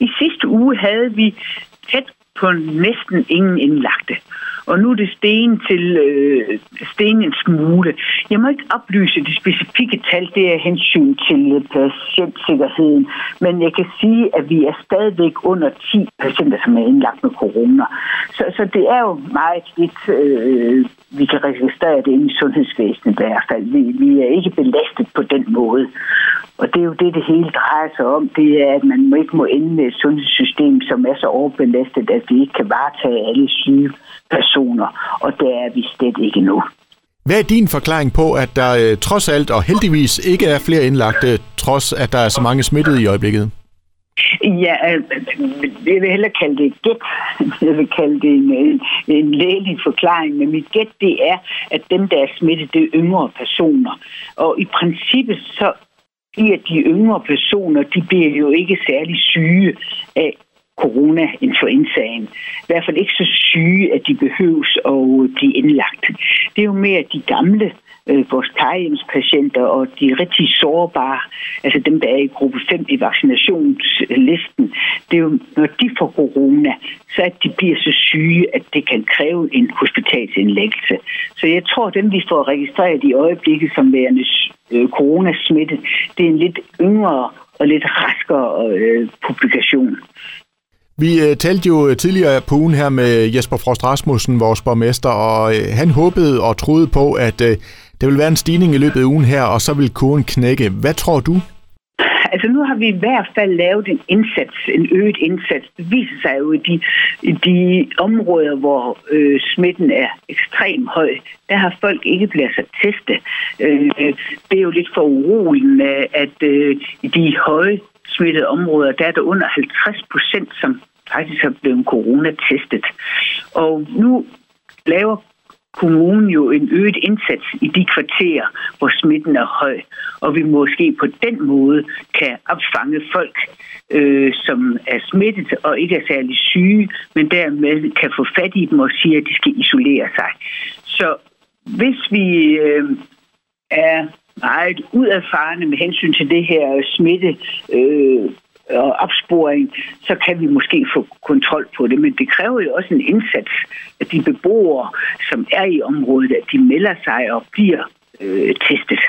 I sidste uge havde vi tæt på næsten ingen indlagte og nu er det sten til øh, sten en smule. Jeg må ikke oplyse de specifikke tal, det er hensyn til patientsikkerheden, men jeg kan sige, at vi er stadigvæk under 10 patienter, som er indlagt med corona. Så, så det er jo meget lidt, øh, vi kan registrere det inde i sundhedsvæsenet i hvert fald. Vi, vi er ikke belastet på den måde. Og det er jo det, det hele drejer sig om. Det er, at man ikke må ende med et sundhedssystem, som er så overbelastet, at vi ikke kan varetage alle syge personer. Og der er vi slet ikke nu. Hvad er din forklaring på, at der øh, trods alt og heldigvis ikke er flere indlagte, trods at der er så mange smittede i øjeblikket? Ja, øh, jeg vil hellere kalde det et gæt. Jeg vil kalde det en, en, en lægelig forklaring, men mit gæt det er, at dem, der er smittet, det er yngre personer. Og i princippet så bliver de yngre personer, de bliver jo ikke særlig syge af corona-influenzaen. I hvert fald ikke så syge, at de behøves at blive indlagt. Det er jo mere de gamle, øh, vores plejehjemspatienter og de rigtig sårbare, altså dem, der er i gruppe 5 i vaccinationslisten, det er jo, når de får corona, så at de bliver så syge, at det kan kræve en hospitalsindlæggelse. Så jeg tror, at dem, vi får registreret i øjeblikket som værende øh, coronasmittet, det er en lidt yngre og lidt raskere øh, publikation. Vi øh, talte jo øh, tidligere på ugen her med Jesper Frost Rasmussen, vores borgmester, og øh, han håbede og troede på, at øh, der vil være en stigning i løbet af ugen her, og så vil kurven knække. Hvad tror du? Altså nu har vi i hvert fald lavet en indsats, en øget indsats. Det viser sig jo i de, i de områder, hvor øh, smitten er ekstremt høj, der har folk ikke blevet sig teste. Øh, det er jo lidt for uroligende, at øh, i de høje smittede områder, der er der under 50 procent, som faktisk har blevet coronatestet. Og nu laver kommunen jo en øget indsats i de kvarterer, hvor smitten er høj, og vi måske på den måde kan opfange folk, øh, som er smittet og ikke er særlig syge, men dermed kan få fat i dem og sige, at de skal isolere sig. Så hvis vi øh, er meget uderfarne med hensyn til det her smitte øh, Øh, og opsporing, så kan vi måske få kontrol på det. Men det kræver jo også en indsats, at de beboere, som er i området, at de melder sig og bliver øh, testet.